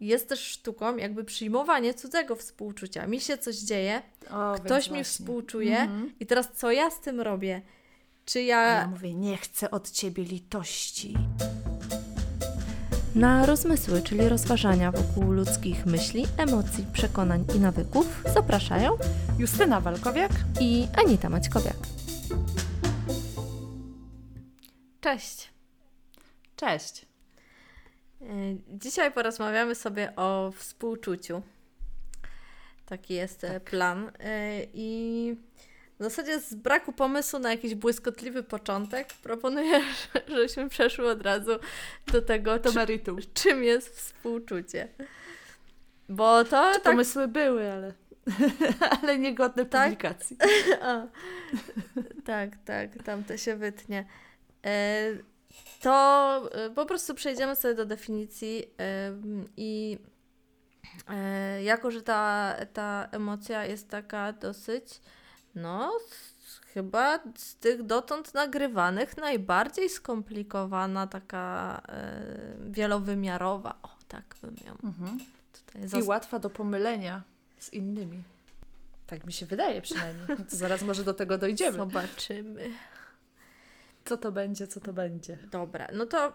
jest też sztuką jakby przyjmowanie cudzego współczucia. Mi się coś dzieje, o, ktoś mi współczuje mhm. i teraz co ja z tym robię? Czy ja... ja mówię, nie chcę od ciebie litości. Na rozmysły, czyli rozważania wokół ludzkich myśli, emocji, przekonań i nawyków zapraszają Justyna Walkowiak i Anita Maćkowiak. Cześć. Cześć. E, dzisiaj porozmawiamy sobie o współczuciu. Taki jest e, tak. plan. E, I w zasadzie z braku pomysłu na jakiś błyskotliwy początek proponuję, żebyśmy przeszły od razu do tego, do meritum. czym jest współczucie. Bo to. Czy tak... Pomysły były, ale. ale niegodne tak? publikacji. tak, tak, tam to się wytnie. E, to e, po prostu przejdziemy sobie do definicji e, i jako, że ta, ta emocja jest taka dosyć, no, chyba z tych dotąd nagrywanych najbardziej skomplikowana, taka wielowymiarowa. O, tak bym ją. Mhm. I łatwa do pomylenia z innymi. Tak mi się wydaje przynajmniej. To zaraz może do tego dojdziemy. Zobaczymy. Co to będzie, co to będzie. Dobra, no to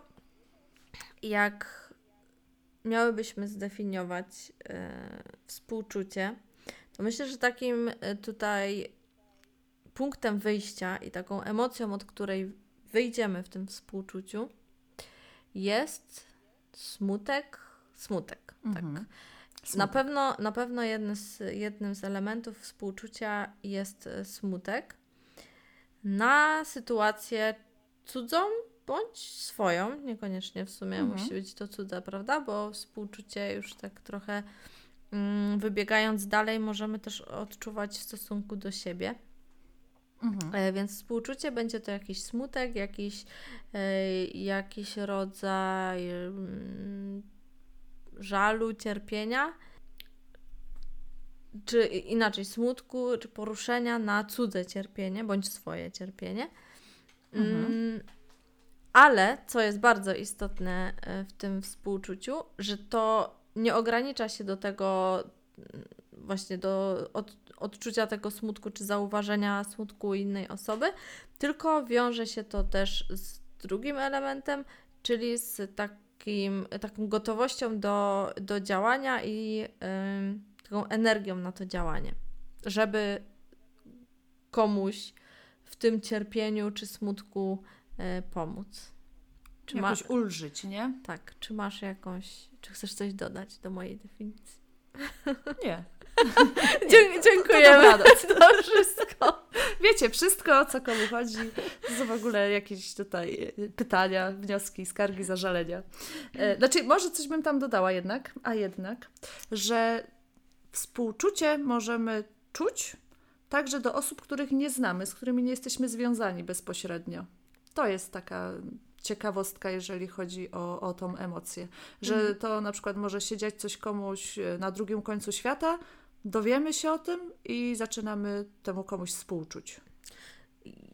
jak miałybyśmy zdefiniować e, współczucie, to myślę, że takim e, tutaj punktem wyjścia i taką emocją, od której wyjdziemy w tym współczuciu, jest smutek, smutek, tak. mhm. tak. Smutek. Na pewno, na pewno jednym z, jednym z elementów współczucia jest e, smutek na sytuację cudzą bądź swoją. Niekoniecznie w sumie mhm. musi być to cudza, prawda? Bo współczucie już tak trochę mm, wybiegając dalej, możemy też odczuwać w stosunku do siebie. Mhm. E, więc współczucie będzie to jakiś smutek, jakiś, e, jakiś rodzaj mm, żalu, cierpienia, czy inaczej smutku, czy poruszenia na cudze cierpienie, bądź swoje cierpienie. Mhm. Mm, ale, co jest bardzo istotne e, w tym współczuciu, że to nie ogranicza się do tego, mm, właśnie do od, odczucia tego smutku, czy zauważenia smutku innej osoby, tylko wiąże się to też z drugim elementem, czyli z takim, taką gotowością do, do działania i yy, taką energią na to działanie, żeby komuś w tym cierpieniu czy smutku e, pomóc. Czy Jakoś ma... ulżyć, nie? Tak. Czy masz jakąś, czy chcesz coś dodać do mojej definicji? Nie. Dzie dziękujemy. To, to wszystko. Wiecie, wszystko o co komu chodzi. To są w ogóle jakieś tutaj e, pytania, wnioski, skargi, zażalenia. E, znaczy, może coś bym tam dodała jednak, a jednak, że współczucie możemy czuć także do osób, których nie znamy, z którymi nie jesteśmy związani bezpośrednio. To jest taka ciekawostka, jeżeli chodzi o, o tą emocję. Że mhm. to na przykład może się dziać coś komuś e, na drugim końcu świata, dowiemy się o tym i zaczynamy temu komuś współczuć.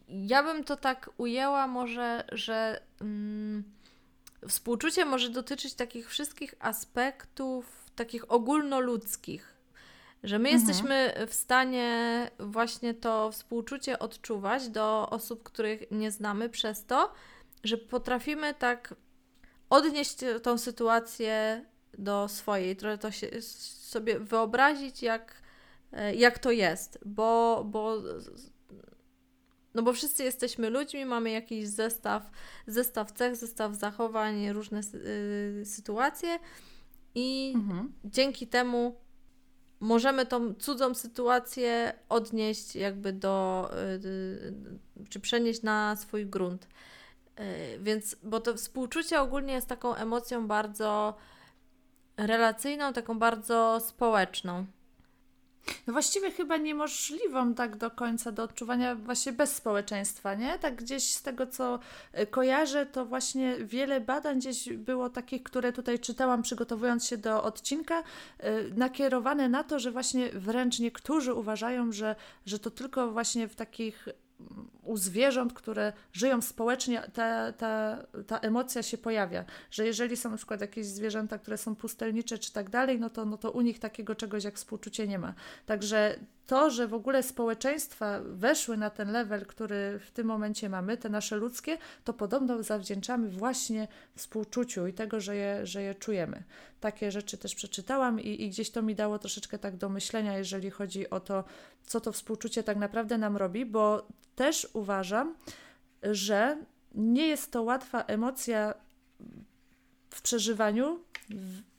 Ja bym to tak ujęła może, że mm, współczucie może dotyczyć takich wszystkich aspektów, takich ogólnoludzkich że my mhm. jesteśmy w stanie właśnie to współczucie odczuwać do osób, których nie znamy, przez to, że potrafimy tak odnieść tą sytuację do swojej, trochę to się sobie wyobrazić, jak, jak to jest, bo, bo no bo wszyscy jesteśmy ludźmi, mamy jakiś zestaw, zestaw cech, zestaw zachowań, różne y, sytuacje i mhm. dzięki temu możemy tą cudzą sytuację odnieść jakby do, y, czy przenieść na swój grunt. Y, więc, bo to współczucie ogólnie jest taką emocją bardzo relacyjną, taką bardzo społeczną. No właściwie chyba niemożliwą tak do końca do odczuwania właśnie bez społeczeństwa, nie? Tak gdzieś z tego, co e, kojarzę, to właśnie wiele badań gdzieś było takich, które tutaj czytałam przygotowując się do odcinka, e, nakierowane na to, że właśnie wręcz niektórzy uważają, że, że to tylko właśnie w takich u zwierząt, które żyją społecznie, ta, ta, ta emocja się pojawia. Że jeżeli są na przykład jakieś zwierzęta, które są pustelnicze czy tak dalej, no to, no to u nich takiego czegoś jak współczucie nie ma. Także to, że w ogóle społeczeństwa weszły na ten level, który w tym momencie mamy, te nasze ludzkie, to podobno zawdzięczamy właśnie współczuciu i tego, że je, że je czujemy. Takie rzeczy też przeczytałam i, i gdzieś to mi dało troszeczkę tak do myślenia, jeżeli chodzi o to, co to współczucie tak naprawdę nam robi, bo też uważam, że nie jest to łatwa emocja w przeżywaniu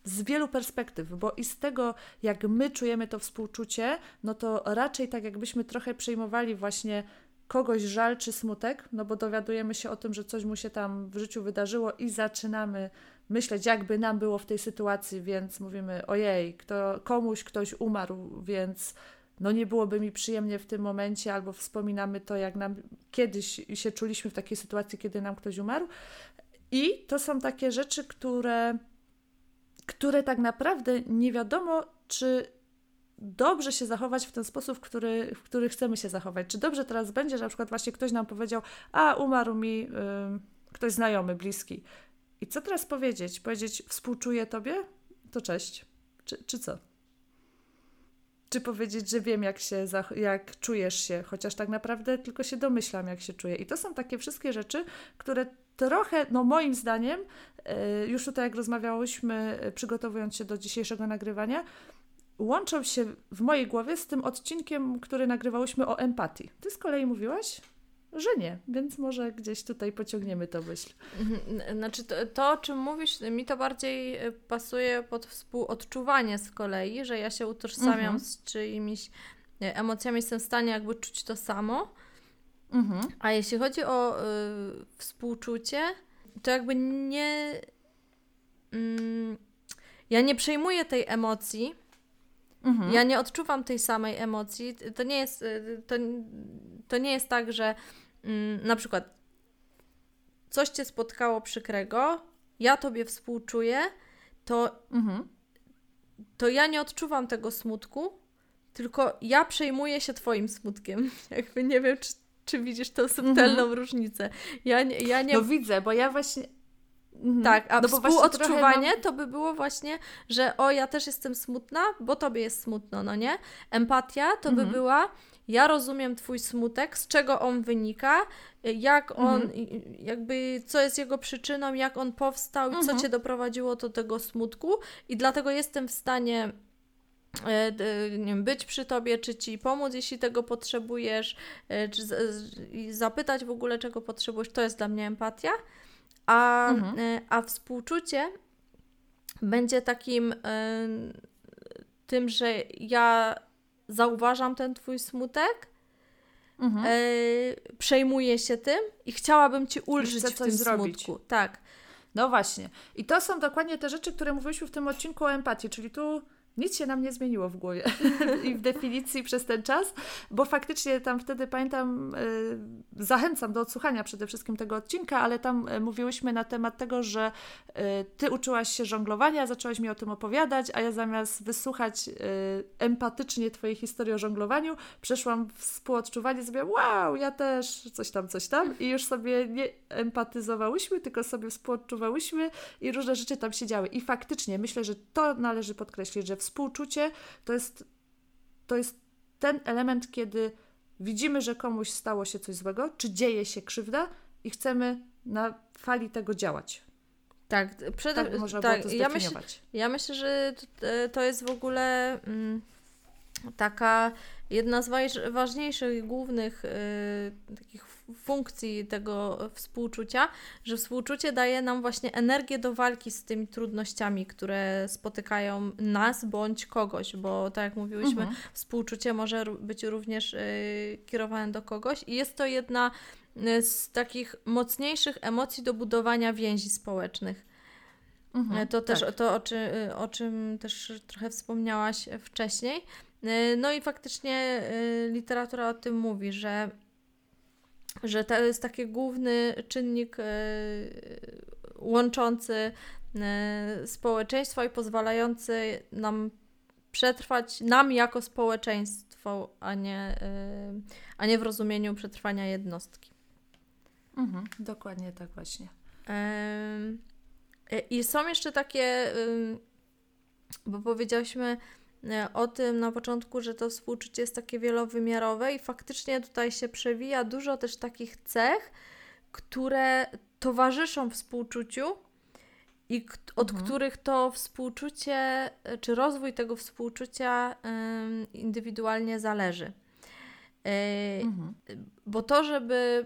z wielu perspektyw, bo i z tego, jak my czujemy to współczucie, no to raczej tak jakbyśmy trochę przejmowali właśnie kogoś żal czy smutek, no bo dowiadujemy się o tym, że coś mu się tam w życiu wydarzyło i zaczynamy myśleć, jakby nam było w tej sytuacji, więc mówimy, ojej, kto, komuś ktoś umarł, więc no nie byłoby mi przyjemnie w tym momencie, albo wspominamy to, jak nam kiedyś się czuliśmy w takiej sytuacji, kiedy nam ktoś umarł. I to są takie rzeczy, które, które tak naprawdę nie wiadomo, czy dobrze się zachować w ten sposób, w który, w który chcemy się zachować. Czy dobrze teraz będzie, że na przykład właśnie ktoś nam powiedział, a umarł mi ktoś znajomy, bliski. I co teraz powiedzieć? Powiedzieć współczuję tobie? To cześć. Czy, czy co? Czy powiedzieć, że wiem, jak, się, jak czujesz się, chociaż tak naprawdę tylko się domyślam, jak się czuję. I to są takie wszystkie rzeczy, które trochę, no moim zdaniem, e, już tutaj jak rozmawiałyśmy, e, przygotowując się do dzisiejszego nagrywania, łączą się w mojej głowie z tym odcinkiem, który nagrywałyśmy o empatii. Ty z kolei mówiłaś? że nie, więc może gdzieś tutaj pociągniemy to myśl. Mhm, znaczy to, to, o czym mówisz, mi to bardziej e, pasuje pod współodczuwanie z kolei, że ja się utożsamiam mhm. z czyimiś emocjami, jestem w stanie jakby czuć to samo. Mhm. A jeśli chodzi o y, współczucie, to jakby nie. Mm, ja nie przejmuję tej emocji. Mhm. Ja nie odczuwam tej samej emocji. To nie jest, to, to nie jest tak, że mm, na przykład coś cię spotkało przykrego, ja tobie współczuję, to, mhm. to ja nie odczuwam tego smutku, tylko ja przejmuję się twoim smutkiem. Jakby nie wiem, czy, czy widzisz tą subtelną mhm. różnicę. Ja, ja nie... No widzę, bo ja właśnie Mhm. Tak, a no współodczuwanie mam... to by było właśnie, że o, ja też jestem smutna, bo tobie jest smutno, no nie? Empatia to mhm. by była, ja rozumiem twój smutek, z czego on wynika, jak on, mhm. jakby, co jest jego przyczyną, jak on powstał i co mhm. cię doprowadziło do tego smutku i dlatego jestem w stanie nie być przy tobie, czy ci pomóc, jeśli tego potrzebujesz, e, czy zapytać w ogóle, czego potrzebujesz, to jest dla mnie empatia. A, mhm. E, a współczucie będzie takim tym, że ja zauważam ten twój smutek, mhm. przejmuję się tym i chciałabym ci ulżyć w tym zrobić. smutku. Tak. No właśnie. I to są dokładnie te rzeczy, które mówiliśmy w tym odcinku o empatii, czyli tu nic się nam nie zmieniło w głowie i w definicji przez ten czas, bo faktycznie tam wtedy pamiętam, y, zachęcam do odsłuchania przede wszystkim tego odcinka, ale tam y, mówiłyśmy na temat tego, że y, ty uczyłaś się żonglowania, zaczęłaś mi o tym opowiadać, a ja zamiast wysłuchać empatycznie twojej historii o żonglowaniu, przeszłam współodczuwanie sobie, wow, ja też coś tam, coś tam i już sobie nie empatyzowałyśmy, tylko sobie współodczuwałyśmy i różne rzeczy tam się działy. I faktycznie myślę, że to należy podkreślić, że współczucie to jest, to jest ten element, kiedy widzimy, że komuś stało się coś złego, czy dzieje się krzywda i chcemy na fali tego działać. Tak, przede tak można tak, było to ja myślę, ja myślę, że to jest w ogóle mm, taka jedna z ważniejszych, głównych y, takich funkcji tego współczucia, że współczucie daje nam właśnie energię do walki z tymi trudnościami, które spotykają nas bądź kogoś, bo tak jak mówiłyśmy, mhm. współczucie może być również y, kierowane do kogoś i jest to jedna y, z takich mocniejszych emocji do budowania więzi społecznych. Mhm, to też tak. to, o, czy, y, o czym też trochę wspomniałaś wcześniej. Y, no i faktycznie literatura o tym mówi, że że to jest taki główny czynnik e, łączący e, społeczeństwo i pozwalający nam przetrwać nam jako społeczeństwo, a nie, a nie w rozumieniu przetrwania jednostki. Mhm, dokładnie tak właśnie. I są jeszcze takie, bo powiedziałyśmy e, o tym na początku, że to współczucie jest takie wielowymiarowe i faktycznie tutaj się przewija dużo też takich cech, które towarzyszą współczuciu i od mhm. których to współczucie, e, czy rozwój tego współczucia indywidualnie zależy. E, mhm. Bo to, żeby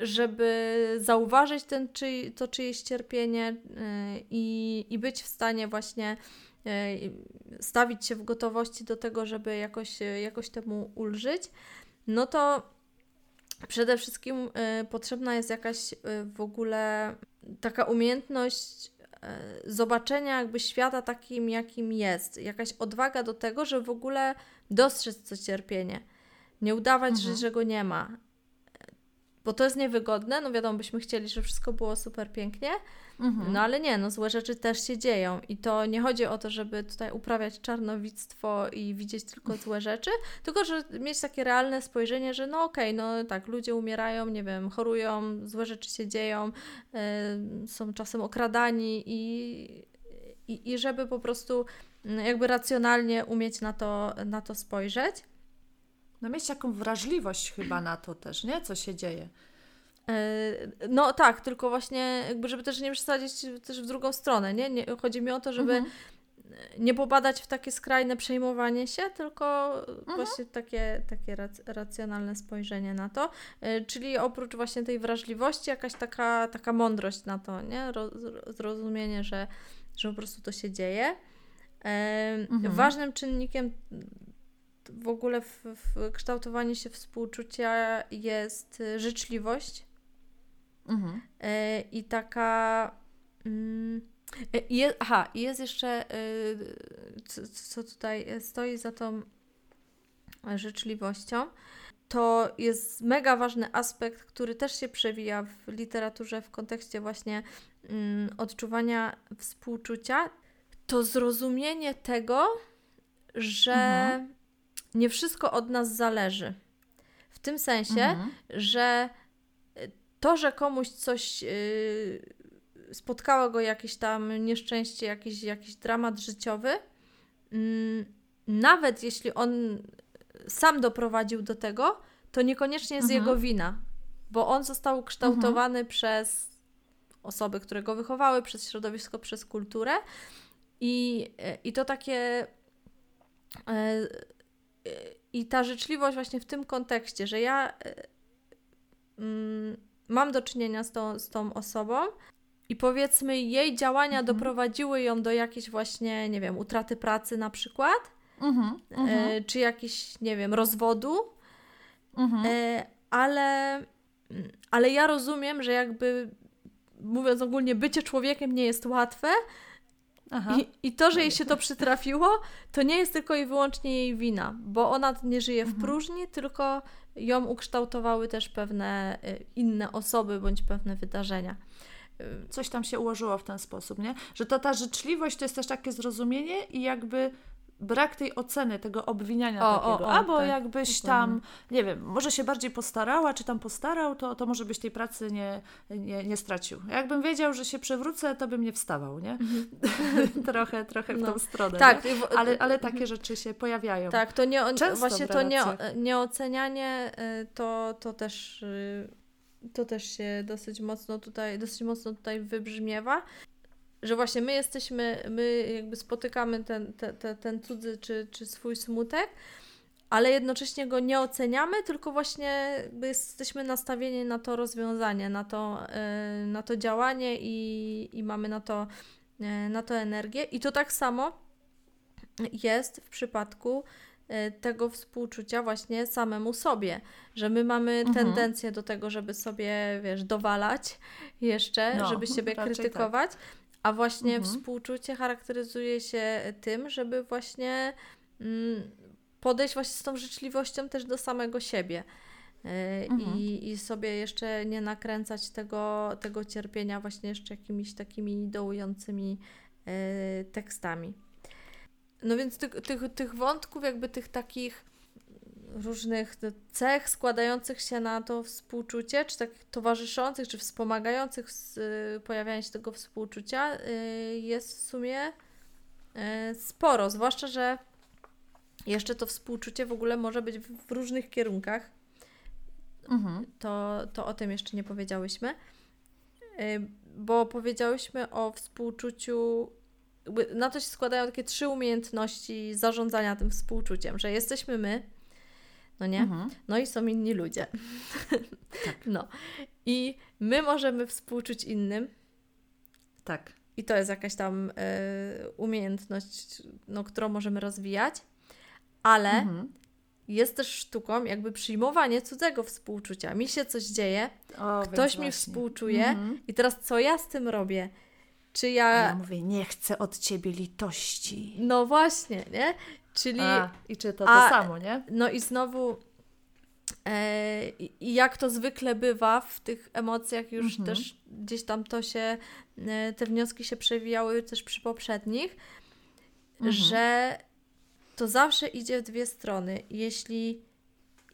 żeby zauważyć ten, czy, to czyjeś cierpienie y, i, i być w stanie właśnie y, stawić się w gotowości do tego, żeby jakoś, jakoś temu ulżyć, no to przede wszystkim y, potrzebna jest jakaś w ogóle taka umiejętność zobaczenia jakby świata takim, jakim jest. Jakaś odwaga do tego, żeby w ogóle dostrzec to cierpienie. Nie udawać, mhm. że, że go nie ma bo to jest niewygodne, no wiadomo, byśmy chcieli, żeby wszystko było super pięknie, mhm. no ale nie, no złe rzeczy też się dzieją i to nie chodzi o to, żeby tutaj uprawiać czarnowictwo i widzieć tylko złe rzeczy, tylko że mieć takie realne spojrzenie, że no okej, okay, no tak, ludzie umierają, nie wiem, chorują, złe rzeczy się dzieją, yy, są czasem okradani i, i, i żeby po prostu mm, jakby racjonalnie umieć na to, na to spojrzeć. No mieć taką wrażliwość chyba na to też, nie? Co się dzieje. E, no tak, tylko właśnie jakby, żeby też nie przesadzić też w drugą stronę, nie? nie chodzi mi o to, żeby mhm. nie popadać w takie skrajne przejmowanie się, tylko mhm. właśnie takie, takie racjonalne spojrzenie na to. E, czyli oprócz właśnie tej wrażliwości jakaś taka, taka mądrość na to, nie? Zrozumienie, że, że po prostu to się dzieje. E, mhm. Ważnym czynnikiem w ogóle w, w kształtowaniu się współczucia jest y, życzliwość mhm. E, i taka. Mm, e, je, aha, jest jeszcze, y, co, co tutaj stoi za tą życzliwością. To jest mega ważny aspekt, który też się przewija w literaturze w kontekście właśnie mm, odczuwania współczucia. To zrozumienie tego, że mhm nie wszystko od nas zależy. W tym sensie, mhm. że to, że komuś coś yy, spotkało go jakieś tam nieszczęście, jakiś, jakiś dramat życiowy, yy, nawet jeśli on sam doprowadził do tego, to niekoniecznie jest mhm. jego wina, bo on został kształtowany mhm. przez osoby, które go wychowały, przez środowisko, przez kulturę. I, i to takie e, i ta życzliwość właśnie w tym kontekście, że ja e, mm, mam do czynienia z tą, z tą osobą i powiedzmy jej działania mhm. doprowadziły ją do jakiejś właśnie, nie wiem, utraty pracy na przykład, mhm, e, mhm. czy jakiś, nie wiem, rozwodu, mhm. e, ale, ale ja rozumiem, że jakby mówiąc ogólnie, bycie człowiekiem nie jest łatwe, i, I to, że jej się to przytrafiło, to nie jest tylko i wyłącznie jej wina, bo ona nie żyje w mhm. próżni, tylko ją ukształtowały też pewne y, inne osoby bądź pewne wydarzenia. Coś tam się ułożyło w ten sposób, nie? Że to ta życzliwość to jest też takie zrozumienie i jakby brak tej oceny, tego obwiniania o, takiego. O, o, Albo tak, jakbyś tam, nie wiem, może się bardziej postarała, czy tam postarał, to, to może byś tej pracy nie, nie, nie stracił. Jakbym wiedział, że się przewrócę, to bym nie wstawał, nie? Mhm. trochę, trochę w no. tą stronę. Tak, nie? Ale, ale takie rzeczy się pojawiają. Tak, to nie, Często właśnie to nie, nieocenianie y, to, to też y, to też się dosyć mocno tutaj, dosyć mocno tutaj wybrzmiewa że właśnie my jesteśmy, my jakby spotykamy ten, ten, ten, ten cudzy czy, czy swój smutek, ale jednocześnie go nie oceniamy, tylko właśnie jesteśmy nastawieni na to rozwiązanie, na to, yy, na to działanie i, i mamy na to, yy, na to energię. I to tak samo jest w przypadku yy, tego współczucia właśnie samemu sobie, że my mamy mhm. tendencję do tego, żeby sobie, wiesz, dowalać jeszcze, no, żeby siebie tak. krytykować, tak. A właśnie mhm. współczucie charakteryzuje się tym, żeby właśnie mm, podejść właśnie z tą życzliwością też do samego siebie. Y, mhm. I, I sobie jeszcze nie nakręcać tego, tego cierpienia właśnie jeszcze jakimiś takimi dołującymi y, tekstami. no więc tych, tych, tych wątków, jakby tych takich różnych cech składających się na to współczucie, czy tak towarzyszących, czy wspomagających pojawianie się tego współczucia y, jest w sumie y, sporo. Zwłaszcza, że jeszcze to współczucie w ogóle może być w różnych kierunkach. Mhm. To, to o tym jeszcze nie powiedziałyśmy. Y, bo powiedziałyśmy o współczuciu. Na to się składają takie trzy umiejętności zarządzania tym współczuciem, że jesteśmy my, no nie? Mhm. No i są inni ludzie. Tak. No. I my możemy współczuć innym. Tak. I to jest jakaś tam y, umiejętność, no, którą możemy rozwijać, ale mhm. jest też sztuką jakby przyjmowanie cudzego współczucia. Mi się coś dzieje, o, ktoś mi współczuje mhm. i teraz co ja z tym robię? Czy ja... ja mówię, nie chcę od ciebie litości. No właśnie, nie? Czyli. A, I czy to a, to samo, nie? No i znowu. E, I jak to zwykle bywa w tych emocjach, już mhm. też gdzieś tam to się, e, te wnioski się przewijały też przy poprzednich, mhm. że to zawsze idzie w dwie strony. Jeśli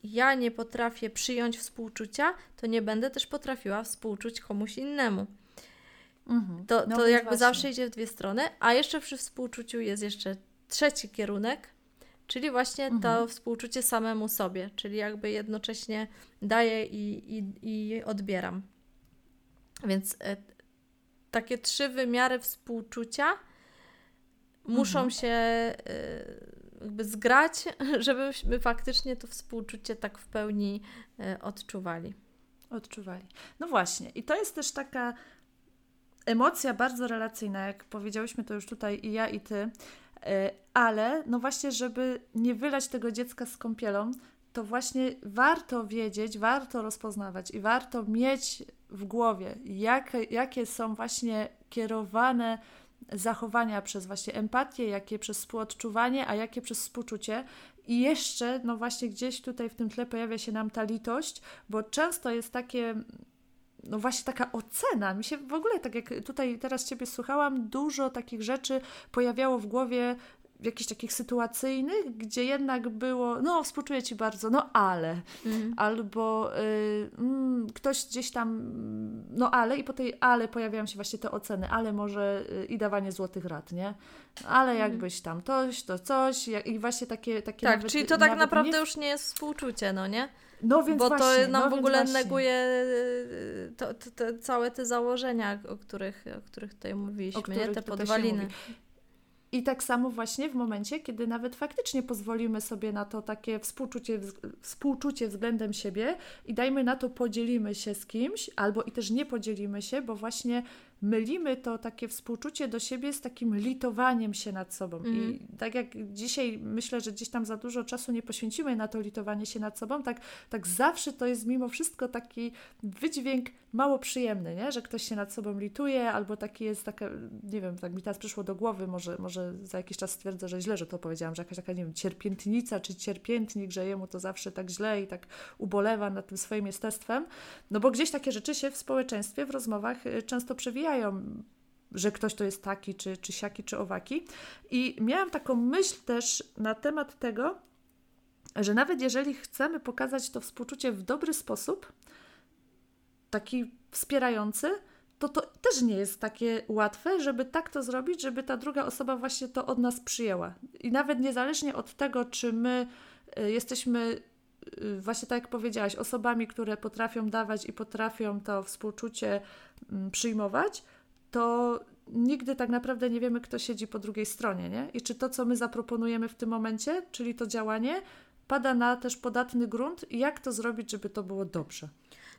ja nie potrafię przyjąć współczucia, to nie będę też potrafiła współczuć komuś innemu. Mhm. To, no to jakby właśnie. zawsze idzie w dwie strony, a jeszcze przy współczuciu jest jeszcze trzeci kierunek, czyli właśnie mhm. to współczucie samemu sobie, czyli jakby jednocześnie daję i, i, i odbieram. Więc e, takie trzy wymiary współczucia muszą mhm. się e, jakby zgrać, żebyśmy faktycznie to współczucie tak w pełni e, odczuwali. Odczuwali. No właśnie. I to jest też taka emocja bardzo relacyjna, jak powiedziałyśmy to już tutaj i ja, i ty, ale no właśnie, żeby nie wylać tego dziecka z kąpielą, to właśnie warto wiedzieć, warto rozpoznawać i warto mieć w głowie, jak, jakie są właśnie kierowane zachowania przez właśnie empatię, jakie przez współodczuwanie, a jakie przez współczucie. I jeszcze, no właśnie gdzieś tutaj w tym tle pojawia się nam ta litość, bo często jest takie no właśnie taka ocena. Mi się w ogóle, tak jak tutaj teraz Ciebie słuchałam, dużo takich rzeczy pojawiało w głowie jakichś takich sytuacyjnych, gdzie jednak było, no współczuję Ci bardzo, no ale, mhm. albo y, mm, ktoś gdzieś tam, no ale i po tej ale pojawiają się właśnie te oceny, ale może y, i dawanie złotych rad, nie? Ale mhm. jakbyś tam coś, to coś i właśnie takie... takie tak, nawet, czyli to tak naprawdę nie... już nie jest współczucie, no nie? No więc Bo właśnie, to nam no w ogóle neguje y, to, to, to, całe te założenia, o których, o których tutaj mówiliśmy, nie? te podwaliny. I tak samo właśnie w momencie, kiedy nawet faktycznie pozwolimy sobie na to takie współczucie, współczucie względem siebie i dajmy na to podzielimy się z kimś, albo i też nie podzielimy się, bo właśnie mylimy to takie współczucie do siebie z takim litowaniem się nad sobą. Mm. I mhm. tak jak dzisiaj myślę, że gdzieś tam za dużo czasu nie poświęcimy na to litowanie się nad sobą, tak, tak zawsze to jest mimo wszystko taki wydźwięk mało przyjemny, nie? że ktoś się nad sobą lituje, albo taki jest taka, nie wiem, tak mi teraz przyszło do głowy, może, może za jakiś czas stwierdzę, że źle, że to powiedziałam, że jakaś taka, nie wiem, cierpiętnica czy cierpiętnik, że jemu to zawsze tak źle i tak ubolewa nad tym swoim jestestwem, no bo gdzieś takie rzeczy się w społeczeństwie, w rozmowach y, często przewijają, że ktoś to jest taki, czy, czy siaki, czy owaki. I miałam taką myśl też na temat tego, że nawet jeżeli chcemy pokazać to współczucie w dobry sposób, taki wspierający, to to też nie jest takie łatwe, żeby tak to zrobić, żeby ta druga osoba właśnie to od nas przyjęła. I nawet niezależnie od tego, czy my y, jesteśmy właśnie tak jak powiedziałaś, osobami, które potrafią dawać i potrafią to współczucie mm, przyjmować, to nigdy tak naprawdę nie wiemy, kto siedzi po drugiej stronie, nie? I czy to, co my zaproponujemy w tym momencie, czyli to działanie, pada na też podatny grunt i jak to zrobić, żeby to było dobrze.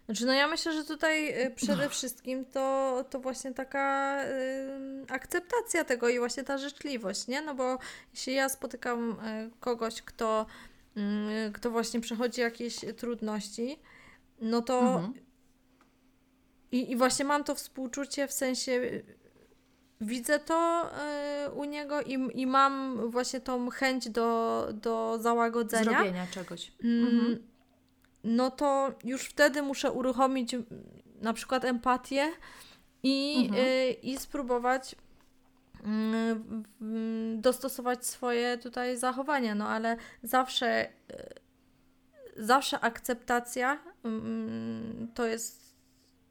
Znaczy, no ja myślę, że tutaj y, przede wszystkim to, to właśnie taka y, akceptacja tego i właśnie ta życzliwość, nie? No bo jeśli ja spotykam y, kogoś, kto, y, kto właśnie przechodzi jakieś trudności, no to mhm. i, i właśnie mam to współczucie w sensie widzę to y, u niego i, i mam właśnie tą chęć do, do załagodzenia. Zrobienia czegoś. Mm, mhm no to już wtedy muszę uruchomić na przykład empatię i, mhm. y, i spróbować y, dostosować swoje tutaj zachowania, no ale zawsze, zawsze akceptacja mm, to jest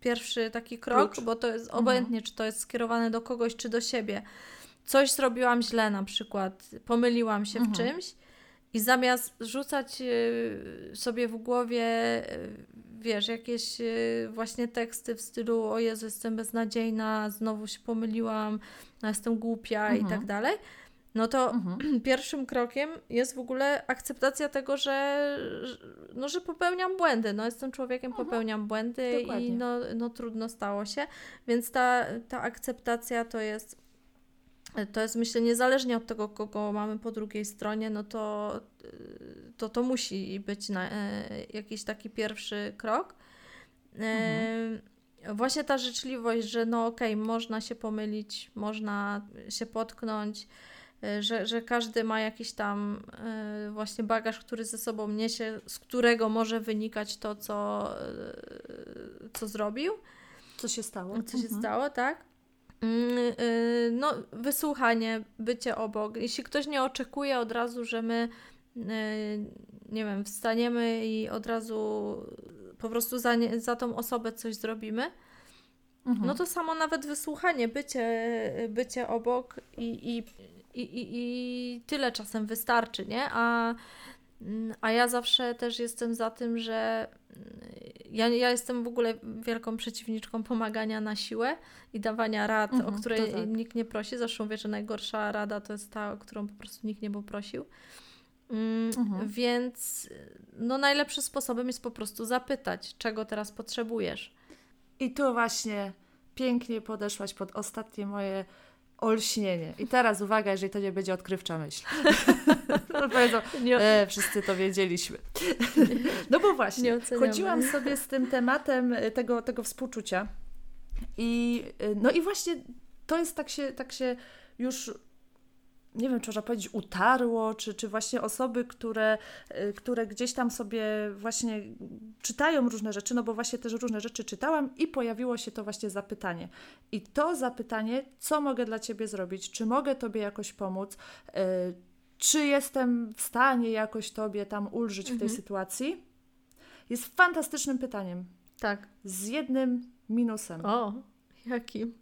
pierwszy taki krok, Klucz. bo to jest mhm. obojętnie, mhm. czy to jest skierowane do kogoś, czy do siebie. Coś zrobiłam źle na przykład, pomyliłam się mhm. w czymś i zamiast rzucać y, sobie w głowie, y, wiesz, jakieś właśnie teksty w stylu o Jezu, jestem beznadziejna, znowu się pomyliłam, jestem głupia mhm. i tak dalej, no to mhm. pierwszym krokiem jest w ogóle akceptacja tego, że, no, że popełniam błędy. No, jestem człowiekiem, mhm. popełniam błędy Dokładnie. i no, no trudno stało się. Więc ta, ta akceptacja to jest to jest myślę niezależnie od tego, kogo mamy po drugiej stronie, no to to, to musi być na, e, jakiś taki pierwszy krok. E, mhm. Właśnie ta życzliwość, że no okej, okay, można się pomylić, można się potknąć, e, że, że każdy ma jakiś tam właśnie bagaż, który ze sobą niesie, z którego może wynikać to, co, co zrobił. Co się stało. Co mhm. się stało, tak. Mm, y, no, wysłuchanie, bycie obok. Jeśli ktoś nie oczekuje od razu, że my, y, nie wiem, wstaniemy i od razu po prostu za, nie, za tą osobę coś zrobimy, mhm. no to samo nawet wysłuchanie, bycie, bycie obok i, i, i, i, tyle czasem wystarczy, nie? A, a ja zawsze też jestem za tym, że ja, ja jestem w ogóle wielką przeciwniczką pomagania na siłę i dawania rad, mhm, o której tak. nikt nie prosi. Zresztą wie, że najgorsza rada to jest ta, o którą po prostu nikt nie poprosił. Mm, mhm. Więc no, najlepszym sposobem jest po prostu zapytać, czego teraz potrzebujesz. I tu właśnie pięknie podeszłaś pod ostatnie moje olśnienie. I teraz uwaga, jeżeli to nie będzie odkrywcza myśl. no powiedzą, e, wszyscy to wiedzieliśmy. no bo właśnie, chodziłam sobie z tym tematem e, tego, tego współczucia i e, no i właśnie to jest tak się, tak się już nie wiem, czy można powiedzieć, utarło, czy, czy właśnie osoby, które, y, które gdzieś tam sobie właśnie czytają różne rzeczy, no bo właśnie też różne rzeczy czytałam i pojawiło się to właśnie zapytanie. I to zapytanie, co mogę dla Ciebie zrobić, czy mogę Tobie jakoś pomóc, y, czy jestem w stanie jakoś Tobie tam ulżyć mhm. w tej mhm. sytuacji, jest fantastycznym pytaniem. Tak. Z jednym minusem. O, jakim?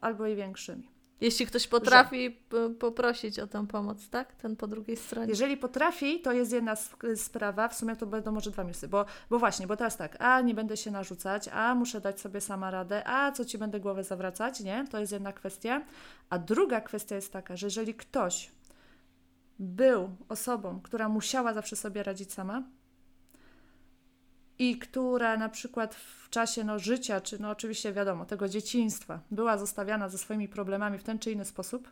Albo i większymi. Jeśli ktoś potrafi że... poprosić o tę pomoc, tak? Ten po drugiej stronie. Jeżeli potrafi, to jest jedna sprawa, w sumie to będą może dwa minusy, bo, bo właśnie, bo teraz tak, a nie będę się narzucać, a muszę dać sobie sama radę, a co ci będę głowę zawracać, nie? To jest jedna kwestia. A druga kwestia jest taka, że jeżeli ktoś był osobą, która musiała zawsze sobie radzić sama, i która na przykład w czasie no, życia, czy no oczywiście wiadomo, tego dzieciństwa, była zostawiana ze swoimi problemami w ten czy inny sposób,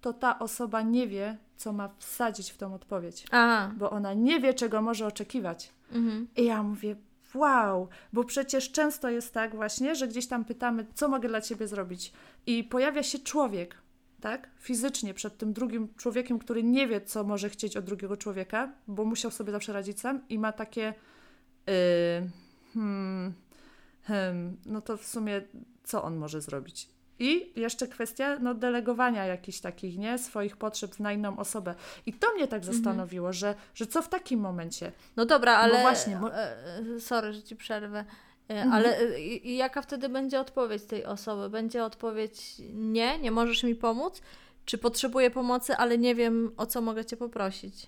to ta osoba nie wie, co ma wsadzić w tą odpowiedź. Aha. Bo ona nie wie, czego może oczekiwać. Mhm. I ja mówię, wow, bo przecież często jest tak właśnie, że gdzieś tam pytamy, co mogę dla ciebie zrobić. I pojawia się człowiek, tak, fizycznie przed tym drugim człowiekiem, który nie wie, co może chcieć od drugiego człowieka, bo musiał sobie zawsze radzić sam i ma takie hmm, hmm, no to w sumie co on może zrobić? I jeszcze kwestia no, delegowania jakichś takich, nie, swoich potrzeb na inną osobę. I to mnie tak mhm. zastanowiło, że, że co w takim momencie? No dobra, ale. Bo właśnie. Mo... E, e, sorry, że ci przerwę. E, mhm. Ale i, jaka wtedy będzie odpowiedź tej osoby? Będzie odpowiedź nie, nie możesz mi pomóc? Czy potrzebuję pomocy, ale nie wiem, o co mogę Cię poprosić?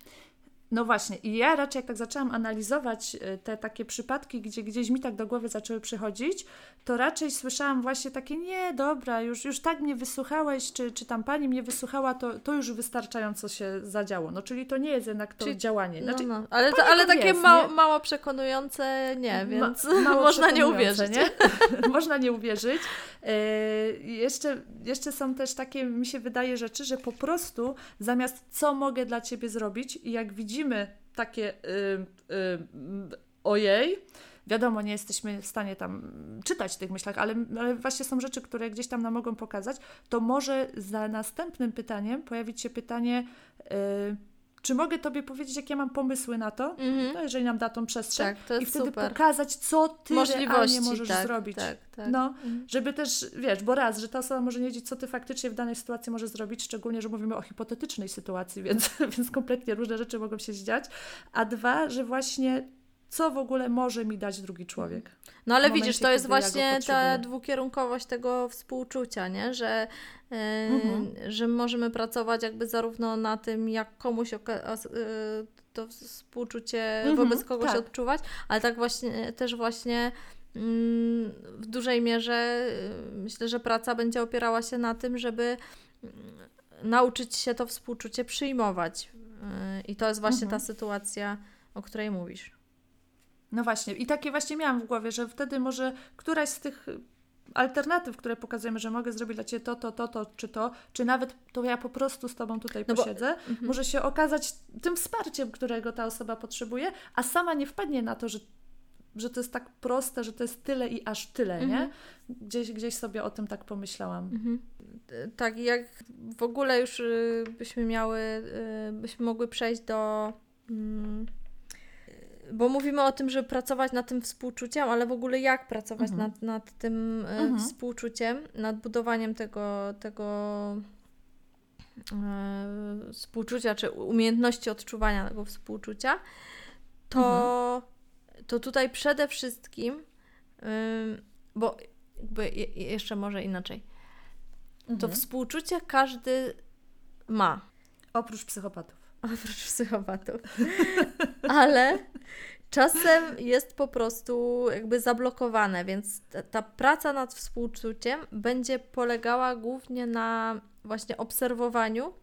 No właśnie, i ja raczej jak tak zaczęłam analizować y, te takie przypadki, gdzie gdzieś mi tak do głowy zaczęły przychodzić, to raczej słyszałam właśnie takie, nie, dobra, już, już tak mnie wysłuchałeś, czy, czy tam pani mnie wysłuchała, to, to już wystarczająco się zadziało. No czyli to nie jest jednak to czyli, działanie. No, znaczy, no, no. Ale, to, ale takie jest, ma, mało przekonujące nie, więc Ma, można nie uwierzyć. Nie? można nie uwierzyć. Yy, jeszcze, jeszcze są też takie, mi się wydaje, rzeczy, że po prostu zamiast co mogę dla Ciebie zrobić i jak widzimy takie yy, yy, ojej, wiadomo, nie jesteśmy w stanie tam czytać tych myślach, ale, ale właśnie są rzeczy, które gdzieś tam nam mogą pokazać, to może za następnym pytaniem pojawić się pytanie, czy mogę Tobie powiedzieć, jakie mam pomysły na to? Mhm. No, jeżeli nam da tą przestrzeń. Tak, to jest I wtedy super. pokazać, co Ty realnie możesz tak, zrobić. tak, tak. No, Mhm. żeby też, wiesz, bo raz, że ta osoba może nie wiedzieć, co ty faktycznie w danej sytuacji możesz zrobić, szczególnie, że mówimy o hipotetycznej sytuacji, więc, więc kompletnie różne rzeczy mogą się dziać. A dwa, że właśnie co w ogóle może mi dać drugi człowiek. No ale momencie, widzisz, to jest kiedy ja właśnie ta dwukierunkowość tego współczucia, nie? Że, yy, Mhm. że możemy pracować jakby zarówno na tym, jak komuś yy, to współczucie Mhm, wobec kogoś tak. odczuwać, ale tak właśnie też właśnie mm, w dużej mierze yy, myślę, że praca będzie opierała się na tym, żeby mm, nauczyć się to współczucie przyjmować. Yy, I to jest właśnie Mhm. ta sytuacja, o której mówisz. No właśnie, i takie właśnie miałam w głowie, że wtedy może któraś z tych alternatyw, które pokazujemy, że mogę zrobić dla Ciebie to, to, to, to, czy to, czy nawet to ja po prostu z Tobą tutaj No bo- posiedzę, Mhm. może się okazać tym wsparciem, którego ta osoba potrzebuje, a sama nie wpadnie na to, że, że to jest tak proste, że to jest tyle i aż tyle, nie? Mhm. Gdzieś, gdzieś sobie o tym tak pomyślałam. Mhm. E, Tak, jak w ogóle już y, byśmy miały, y, byśmy mogły przejść do. mm, Bo mówimy o tym, żeby pracować nad tym współczuciem, ale w ogóle jak pracować Mhm. nad, nad tym y, Mhm. współczuciem, nad budowaniem tego, tego y, współczucia, czy umiejętności odczuwania tego współczucia, to, to tutaj przede wszystkim, y, bo jakby je, jeszcze może inaczej. To Mhm. współczucie każdy ma, Oprócz psychopatów. Oprócz psychopatów. Ale czasem jest po prostu jakby zablokowane, więc ta, ta praca nad współczuciem będzie polegała głównie na właśnie obserwowaniu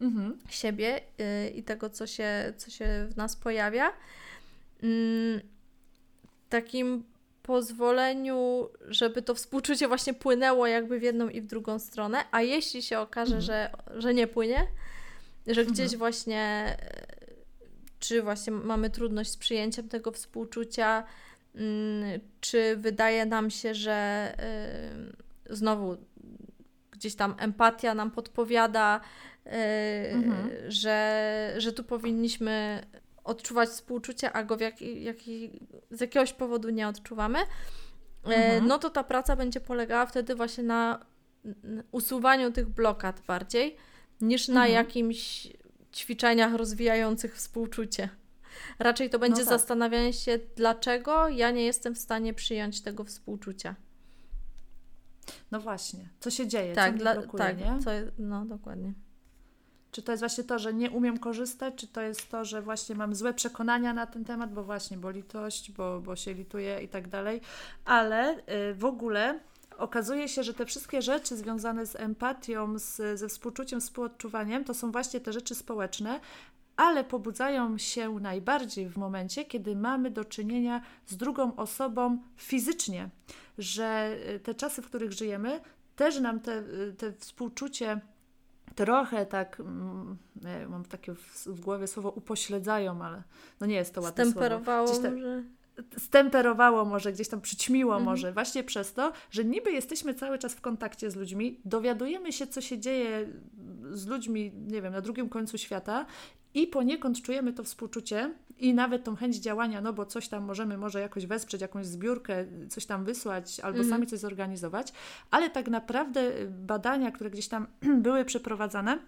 Mhm. siebie y, i tego, co się, co się w nas pojawia. Mm, Takim pozwoleniu, żeby to współczucie właśnie płynęło jakby w jedną i w drugą stronę, a jeśli się okaże, Mhm. że, że nie płynie, że gdzieś Mhm. właśnie e, czy właśnie mamy trudność z przyjęciem tego współczucia, mm, czy wydaje nam się, że y, znowu gdzieś tam empatia nam podpowiada, y, Mhm. że, że tu powinniśmy odczuwać współczucie, a go w jaki, jaki, z jakiegoś powodu nie odczuwamy, e, Mhm. no to ta praca będzie polegała wtedy właśnie na usuwaniu tych blokad bardziej, niż na Mhm. jakimś ćwiczeniach rozwijających współczucie. Raczej to będzie tak. zastanawianie się, dlaczego ja nie jestem w stanie przyjąć tego współczucia. No właśnie, co się dzieje, co Tak, mnie dla, blokuje, tak, nie? co, no dokładnie. Czy to jest właśnie to, że nie umiem korzystać, czy to jest to, że właśnie mam złe przekonania na ten temat, bo właśnie, bo litość, bo, bo się lituję i tak dalej. Ale y, w ogóle okazuje się, że te wszystkie rzeczy związane z empatią, z, ze współczuciem, współodczuwaniem, to są właśnie te rzeczy społeczne, ale pobudzają się najbardziej w momencie, kiedy mamy do czynienia z drugą osobą fizycznie. Że y, te czasy, w których żyjemy, też nam te, y, te współczucie trochę tak, mm, mam takie w, w głowie słowo upośledzają, ale no nie jest to ładne Stemperowało Gdzieś tam- może. Stemperowało może, gdzieś tam przyćmiło Mhm. może, właśnie przez to, że niby jesteśmy cały czas w kontakcie z ludźmi, dowiadujemy się, co się dzieje z ludźmi, nie wiem, na drugim końcu świata i poniekąd czujemy to współczucie i nawet tą chęć działania, no bo coś tam możemy może jakoś wesprzeć, jakąś zbiórkę, coś tam wysłać albo Mhm. sami coś zorganizować, ale tak naprawdę badania, które gdzieś tam były przeprowadzane,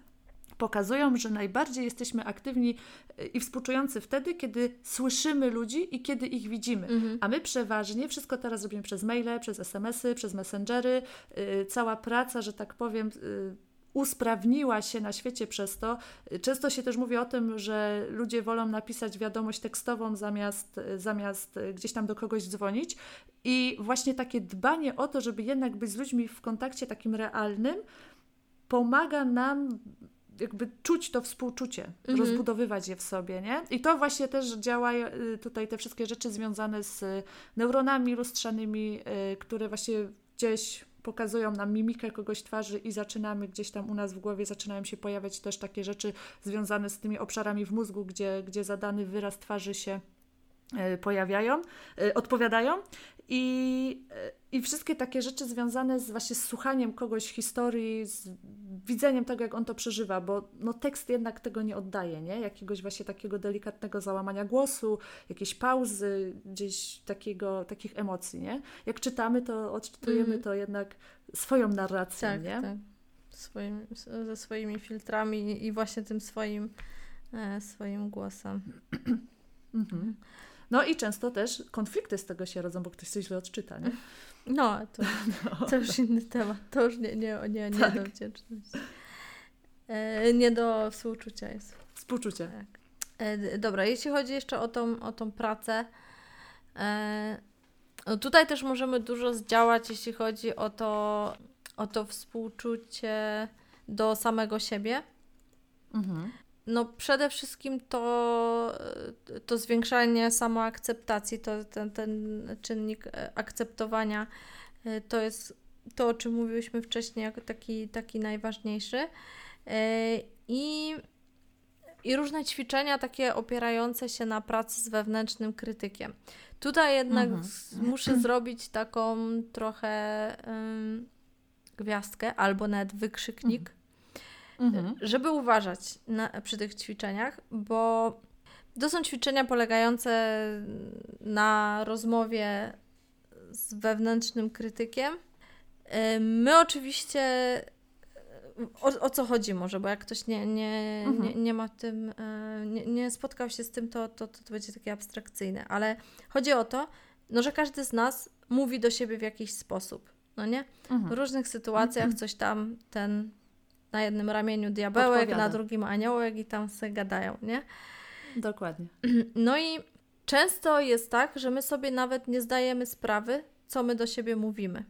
pokazują, że najbardziej jesteśmy aktywni y, i współczujący wtedy, kiedy słyszymy ludzi i kiedy ich widzimy. Mhm. A my przeważnie wszystko teraz robimy przez maile, przez SMS-y, przez messengery. Yy, cała praca, że tak powiem, yy, usprawniła się na świecie przez to. Często się też mówi o tym, że ludzie wolą napisać wiadomość tekstową zamiast, zamiast gdzieś tam do kogoś dzwonić. I właśnie takie dbanie o to, żeby jednak być z ludźmi w kontakcie takim realnym, pomaga nam jakby czuć to współczucie, Mhm. rozbudowywać je w sobie, nie? I to właśnie też działa y, tutaj te wszystkie rzeczy związane z neuronami lustrzanymi, y, które właśnie gdzieś pokazują nam mimikę kogoś twarzy i zaczynamy gdzieś tam u nas w głowie zaczynają się pojawiać też takie rzeczy związane z tymi obszarami w mózgu, gdzie, gdzie zadany wyraz twarzy się y, pojawiają, odpowiadają i, i wszystkie takie rzeczy związane z właśnie z słuchaniem kogoś historii, z widzeniem tego, jak on to przeżywa, bo no, tekst jednak tego nie oddaje, nie? Jakiegoś właśnie takiego delikatnego załamania głosu, jakieś pauzy, gdzieś takiego, takich emocji, nie? Jak czytamy, to odczytujemy mm. to jednak swoją narracją, tak, nie? Tak, swoim, ze swoimi filtrami i właśnie tym swoim, e, swoim głosem. mhm. No i często też konflikty z tego się rodzą, bo ktoś coś źle odczyta, nie? No, to, no. to już inny temat. To już nie, nie, nie, nie tak. do wdzięczności. E, nie do współczucia jest. Współczucie. Tak. E, dobra, jeśli chodzi jeszcze o tą, o tą pracę, e, no tutaj też możemy dużo zdziałać, jeśli chodzi o to, o to współczucie do samego siebie. Mhm. No przede wszystkim to, to zwiększanie samoakceptacji, to ten, ten czynnik e, akceptowania, e, to jest to, o czym mówiłyśmy wcześniej, jako taki, taki najważniejszy. E, I, I różne ćwiczenia takie opierające się na pracy z wewnętrznym krytykiem. Tutaj jednak mhm. muszę zrobić taką trochę um, gwiazdkę albo nawet wykrzyknik. Mhm mhm. żeby uważać na, przy tych ćwiczeniach, bo to są ćwiczenia polegające na rozmowie z wewnętrznym krytykiem. My oczywiście o, o, co chodzi może, bo jak ktoś nie, nie, mhm. nie, nie ma tym, e, nie, nie, spotkał się z tym, to, to, to, to będzie takie abstrakcyjne, ale chodzi o to, no, że każdy z nas mówi do siebie w jakiś sposób, no nie? Mhm. W różnych sytuacjach mhm. coś tam ten na jednym ramieniu diabełek, na drugim aniołek i tam sobie gadają, nie? Dokładnie. No i często jest tak, że my sobie nawet nie zdajemy sprawy, co my do siebie mówimy.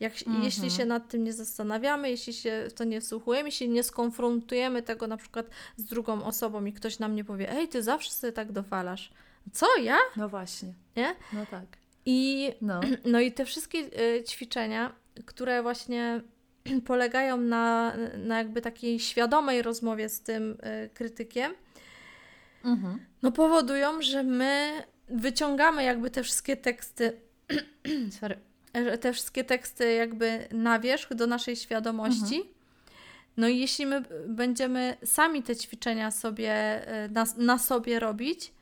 Jak, mhm. Jeśli się nad tym nie zastanawiamy, jeśli się w to nie wsłuchujemy, jeśli nie skonfrontujemy tego na przykład z drugą osobą i ktoś nam nie powie, ej, ty zawsze sobie tak dowalasz. Co, ja? No właśnie. Nie? No tak. I, no. no i te wszystkie y, ćwiczenia, które właśnie polegają na, na jakby takiej świadomej rozmowie z tym y, krytykiem, mhm. no powodują, że my wyciągamy jakby te wszystkie teksty, sorry, te wszystkie teksty jakby na wierzch do naszej świadomości. Mhm. No i jeśli my będziemy sami te ćwiczenia sobie y, na, na sobie robić,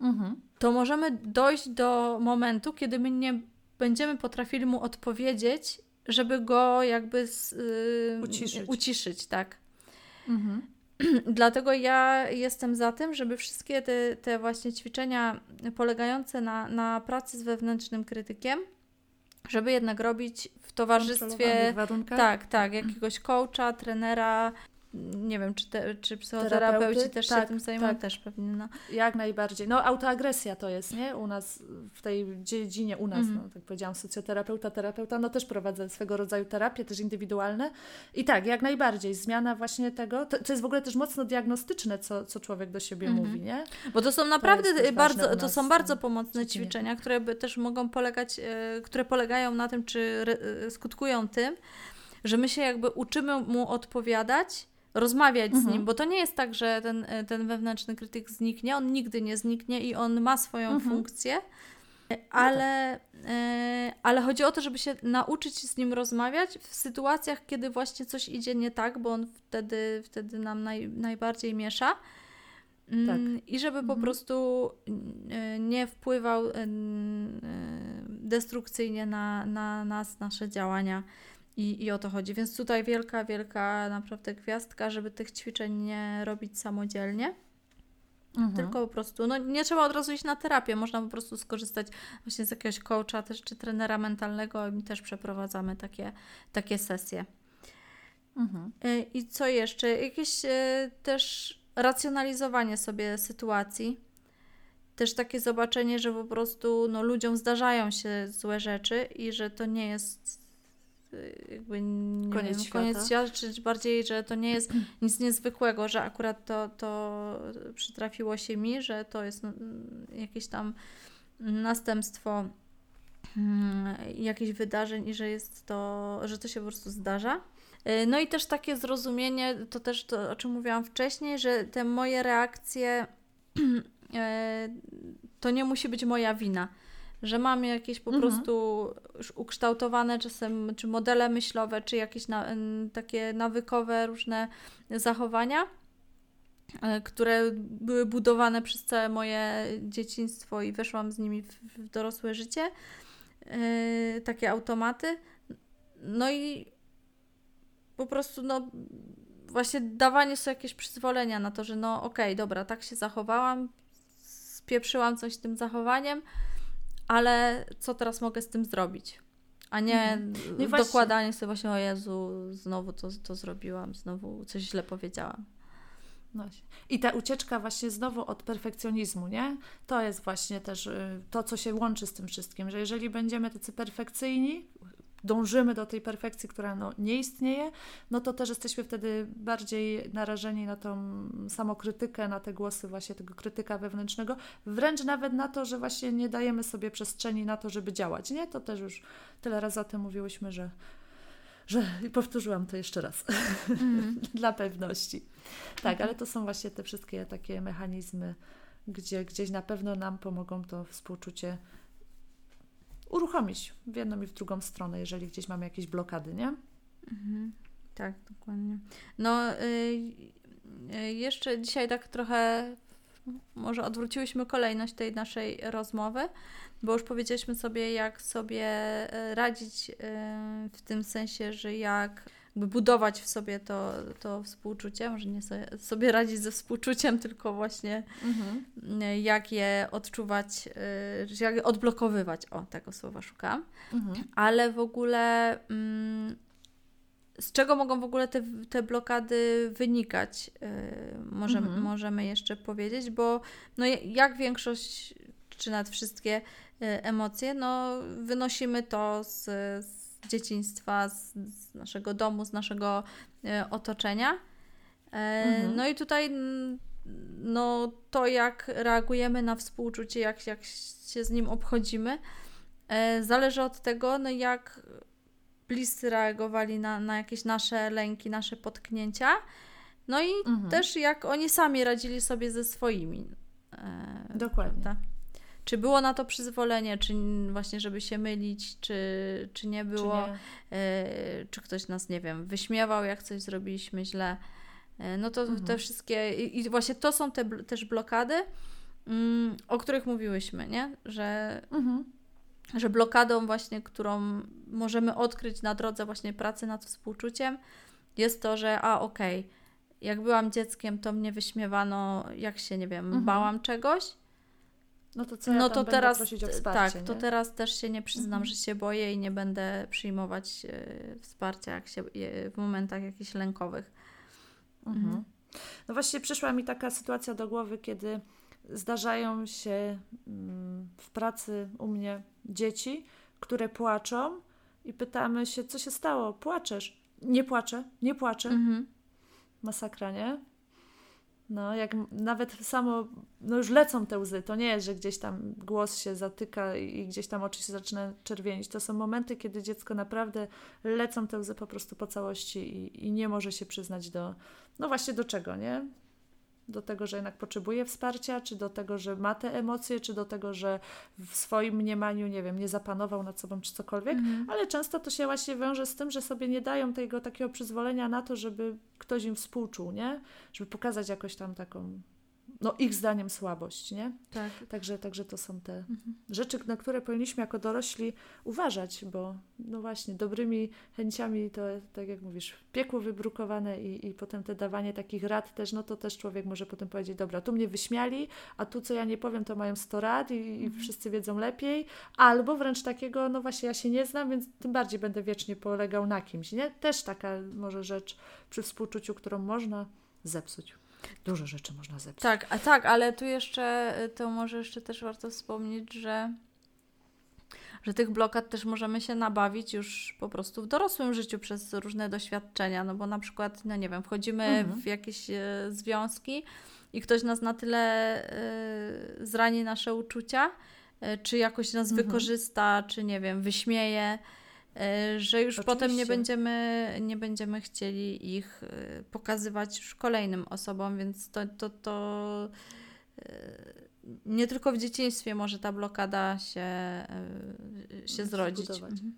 mhm. to możemy dojść do momentu, kiedy my nie będziemy potrafili mu odpowiedzieć żeby go jakby z, yy, uciszyć. uciszyć, tak. Mhm. Dlatego ja jestem za tym, żeby wszystkie te, te właśnie ćwiczenia polegające na, na pracy z wewnętrznym krytykiem, żeby jednak robić w towarzystwie. Tak, tak, jakiegoś coacha, trenera, nie wiem, czy, te, czy psychoterapeuci też tak, się tym zajmują, tak. też pewnie. No. Jak najbardziej. No autoagresja to jest, nie? U nas, w tej dziedzinie u nas, mm no, tak powiedziałam, socjoterapeuta, terapeuta, no też prowadzę swego rodzaju terapię, też indywidualne. I tak, jak najbardziej. Zmiana właśnie tego, to, to jest w ogóle też mocno diagnostyczne, co, co człowiek do siebie mm -hmm. mówi, nie? Bo to są naprawdę to bardzo, to są bardzo pomocne ćwiczenia, które by też mogą polegać, e, które polegają na tym, czy e, skutkują tym, że my się jakby uczymy mu odpowiadać rozmawiać mhm. z nim, bo to nie jest tak, że ten, e, ten wewnętrzny krytyk zniknie, on nigdy nie zniknie i on ma swoją mhm. funkcję, ale, no tak. e, ale chodzi o to, żeby się nauczyć z nim rozmawiać w sytuacjach, kiedy właśnie coś idzie nie tak, bo on wtedy, wtedy nam naj, najbardziej miesza. Mm, tak. I żeby mhm. po prostu e, nie wpływał destrukcyjnie na, na nas, nasze działania i, I o to chodzi. Więc tutaj wielka, wielka naprawdę gwiazdka, żeby tych ćwiczeń nie robić samodzielnie. Mhm. Tylko po prostu, no nie trzeba od razu iść na terapię, można po prostu skorzystać właśnie z jakiegoś coacha też, czy trenera mentalnego i też przeprowadzamy takie, takie sesje. Mhm. Y, I co jeszcze? Jakieś y, też racjonalizowanie sobie sytuacji. Też takie zobaczenie, że po prostu no, ludziom zdarzają się złe rzeczy i że to nie jest jakby nie koniec, wiem, świata. koniec świata, czy bardziej, że to nie jest nic niezwykłego, że akurat to, to przytrafiło się mi, że to jest no, jakieś tam następstwo hmm, jakichś wydarzeń i że jest to, że to się po prostu zdarza. Y, no i też takie zrozumienie, to też to, o czym mówiłam wcześniej, że te moje reakcje y, to nie musi być moja wina że mamy jakieś po mhm. prostu już ukształtowane czasem, czy modele myślowe, czy jakieś na, takie nawykowe różne zachowania, e, które były budowane przez całe moje dzieciństwo i weszłam z nimi w, w dorosłe życie. Yy, takie automaty. No i po prostu no właśnie dawanie sobie jakieś przyzwolenia na to, że no okej, okay, dobra, tak się zachowałam, spieprzyłam coś z tym zachowaniem, ale co teraz mogę z tym zrobić? A nie mhm. dokładanie sobie właśnie, o Jezu, znowu to, to zrobiłam, znowu coś źle powiedziałam. No. I ta ucieczka właśnie znowu od perfekcjonizmu, nie? To jest właśnie też y, to, co się łączy z tym wszystkim, że jeżeli będziemy tacy perfekcyjni, dążymy do tej perfekcji, która no, nie istnieje, no to też jesteśmy wtedy bardziej narażeni na tą samokrytykę, na te głosy właśnie tego krytyka wewnętrznego, wręcz nawet na to, że właśnie nie dajemy sobie przestrzeni na to, żeby działać, nie? To też już tyle razy o tym mówiłyśmy, że że i powtórzyłam to jeszcze raz mm. dla pewności. Tak, mhm. ale to są właśnie te wszystkie takie mechanizmy, gdzie gdzieś na pewno nam pomogą to współczucie uruchomić w jedną i w drugą stronę, jeżeli gdzieś mamy jakieś blokady, nie? Mhm. Tak, dokładnie. No, y, y, jeszcze dzisiaj tak trochę może odwróciłyśmy kolejność tej naszej rozmowy, bo już powiedzieliśmy sobie, jak sobie e, radzić w tym sensie, że jak budować w sobie to, to współczucie, może nie sobie, sobie radzić ze współczuciem, tylko właśnie mhm. E, jak je odczuwać, jak je odblokowywać, o tego słowa szukam, mhm. ale w ogóle mm, z czego mogą w ogóle te, te blokady wynikać, możemy, mhm. możemy jeszcze powiedzieć, bo no jak większość, czy nawet wszystkie emocje, no wynosimy to z, z dzieciństwa, z, z, naszego domu, z naszego y, otoczenia. E, mhm. No i tutaj no, to, jak reagujemy na współczucie, jak, jak się z nim obchodzimy, e, zależy od tego, no, jak bliscy reagowali na, na jakieś nasze lęki, nasze potknięcia. No i mhm. też jak oni sami radzili sobie ze swoimi. E, Dokładnie. Prawda? Czy było na to przyzwolenie, czy właśnie, żeby się mylić, czy, czy nie było, czy, nie. E, czy ktoś nas, nie wiem, wyśmiewał, jak coś zrobiliśmy źle. E, no to mhm. te wszystkie, i, i, właśnie to są te też blokady, mm, o których mówiłyśmy, nie? Że, mhm. że blokadą właśnie, którą możemy odkryć na drodze właśnie pracy nad współczuciem, jest to, że a okej, okay, jak byłam dzieckiem, to mnie wyśmiewano, jak się, nie wiem, mhm. bałam czegoś, no to co ja no to teraz prosić o wsparcie, Tak, to teraz też się nie przyznam, mhm. że się boję i nie będę przyjmować e, wsparcia jak się, w momentach jakichś lękowych. Mhm. mhm. No właśnie przyszła mi taka sytuacja do głowy, kiedy zdarzają się mm, w pracy u mnie dzieci, które płaczą i pytamy się, co się stało? Płaczesz? Nie płaczę, nie płaczę. Mhm. Masakra, nie? No, jak nawet samo, no już lecą te łzy, to nie jest, że gdzieś tam głos się zatyka i gdzieś tam oczy się zaczyna czerwienić. To są momenty, kiedy dziecko naprawdę lecą te łzy po prostu po całości i, i nie może się przyznać do, no właśnie do czego, nie? Do tego, że jednak potrzebuje wsparcia, czy do tego, że ma te emocje, czy do tego, że w swoim mniemaniu, nie wiem, nie zapanował nad sobą, czy cokolwiek, mm. ale często to się właśnie wiąże z tym, że sobie nie dają tego takiego przyzwolenia na to, żeby ktoś im współczuł, nie? Żeby pokazać jakoś tam taką no, ich zdaniem słabość, nie? Tak. Także, także to są te mhm. rzeczy, na które powinniśmy jako dorośli uważać, bo no właśnie, dobrymi chęciami to, tak jak mówisz, piekło wybrukowane i, i potem te dawanie takich rad też, no to też człowiek może potem powiedzieć, dobra, tu mnie wyśmiali, a tu co ja nie powiem, to mają 100 rad i, i mhm. wszyscy wiedzą lepiej, albo wręcz takiego, no właśnie, ja się nie znam, więc tym bardziej będę wiecznie polegał na kimś, nie? Też taka może rzecz przy współczuciu, którą można zepsuć. Dużo rzeczy można zepsuć. Tak, a tak, ale tu jeszcze, y, to może jeszcze też warto wspomnieć, że że tych blokad też możemy się nabawić już po prostu w dorosłym życiu przez różne doświadczenia, no bo na przykład, no nie wiem, wchodzimy mhm. w jakieś y, związki i ktoś nas na tyle y, zrani nasze uczucia, y, czy jakoś nas mhm. wykorzysta, czy nie wiem, wyśmieje, E, że już Oczywiście. potem nie będziemy, nie będziemy chcieli ich e, pokazywać już kolejnym osobom, więc to, to, to e, nie tylko w dzieciństwie może ta blokada się, się zrodzić. Mhm.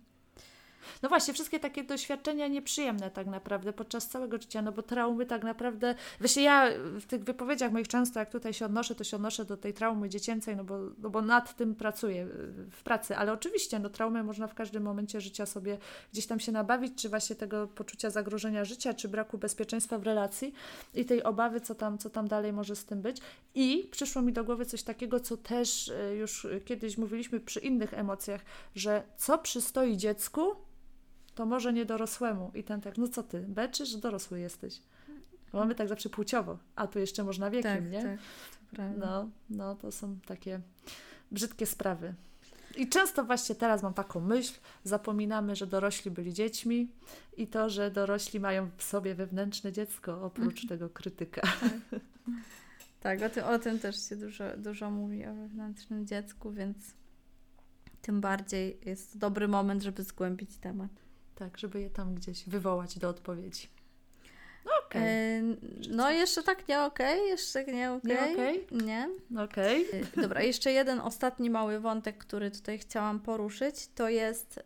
No właśnie, wszystkie takie doświadczenia nieprzyjemne tak naprawdę podczas całego życia, no bo traumy tak naprawdę, właśnie ja w tych wypowiedziach moich często, jak tutaj się odnoszę, to się odnoszę do tej traumy dziecięcej, no bo, no bo nad tym pracuję w pracy, ale oczywiście, no traumę można w każdym momencie życia sobie gdzieś tam się nabawić, czy właśnie tego poczucia zagrożenia życia, czy braku bezpieczeństwa w relacji i tej obawy, co tam, co tam dalej może z tym być. I przyszło mi do głowy coś takiego, co też e, już kiedyś mówiliśmy przy innych emocjach, że co przystoi dziecku, to może nie dorosłemu. I ten tak, no co ty, beczysz, że dorosły jesteś. Mamy tak zawsze płciowo, a tu jeszcze można wiekiem, tak, nie? Tak, no, no, to są takie brzydkie sprawy. I często właśnie teraz mam taką myśl, zapominamy, że dorośli byli dziećmi i to, że dorośli mają w sobie wewnętrzne dziecko, oprócz mhm. tego krytyka. Tak, tak o, tym, o tym też się dużo, dużo mówi, o wewnętrznym dziecku, więc tym bardziej jest dobry moment, żeby zgłębić temat. Tak, żeby je tam gdzieś wywołać do odpowiedzi. No, okay. e, no jeszcze tak nie okej, okay, jeszcze nie okej. Okay. Nie, okay? nie. Okej. Okay. Dobra, jeszcze jeden ostatni mały wątek, który tutaj chciałam poruszyć, to jest y,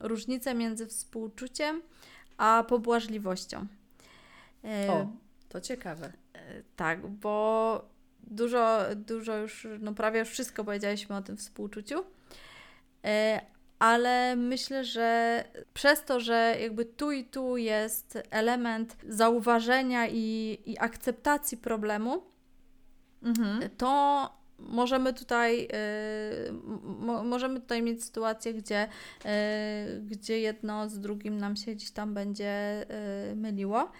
różnica między współczuciem a pobłażliwością. E, o, to ciekawe. E, tak, bo dużo, dużo już, no prawie już wszystko powiedzieliśmy o tym współczuciu, e, ale myślę, że przez to, że jakby tu i tu jest element zauważenia i, i akceptacji problemu, mhm. to możemy tutaj, y, mo, możemy tutaj mieć sytuację, gdzie, y, gdzie jedno z drugim nam się gdzieś tam będzie y, myliło.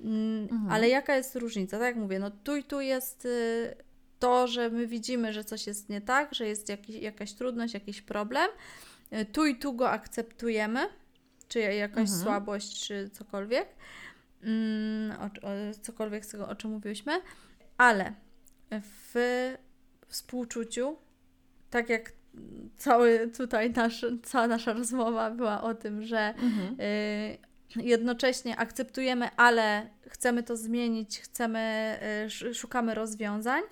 Mm, mhm. Ale jaka jest różnica? Tak jak mówię, no tu i tu jest y, to, że my widzimy, że coś jest nie tak, że jest jakiś, jakaś trudność, jakiś problem, tu i tu go akceptujemy, czy jakaś mhm. słabość, czy cokolwiek, mm, o, o, cokolwiek z tego, o czym mówiłyśmy, ale w współczuciu, tak jak cały tutaj nasz, cała nasza rozmowa była o tym, że mhm. y, jednocześnie akceptujemy, ale chcemy to zmienić, chcemy, y, szukamy rozwiązań.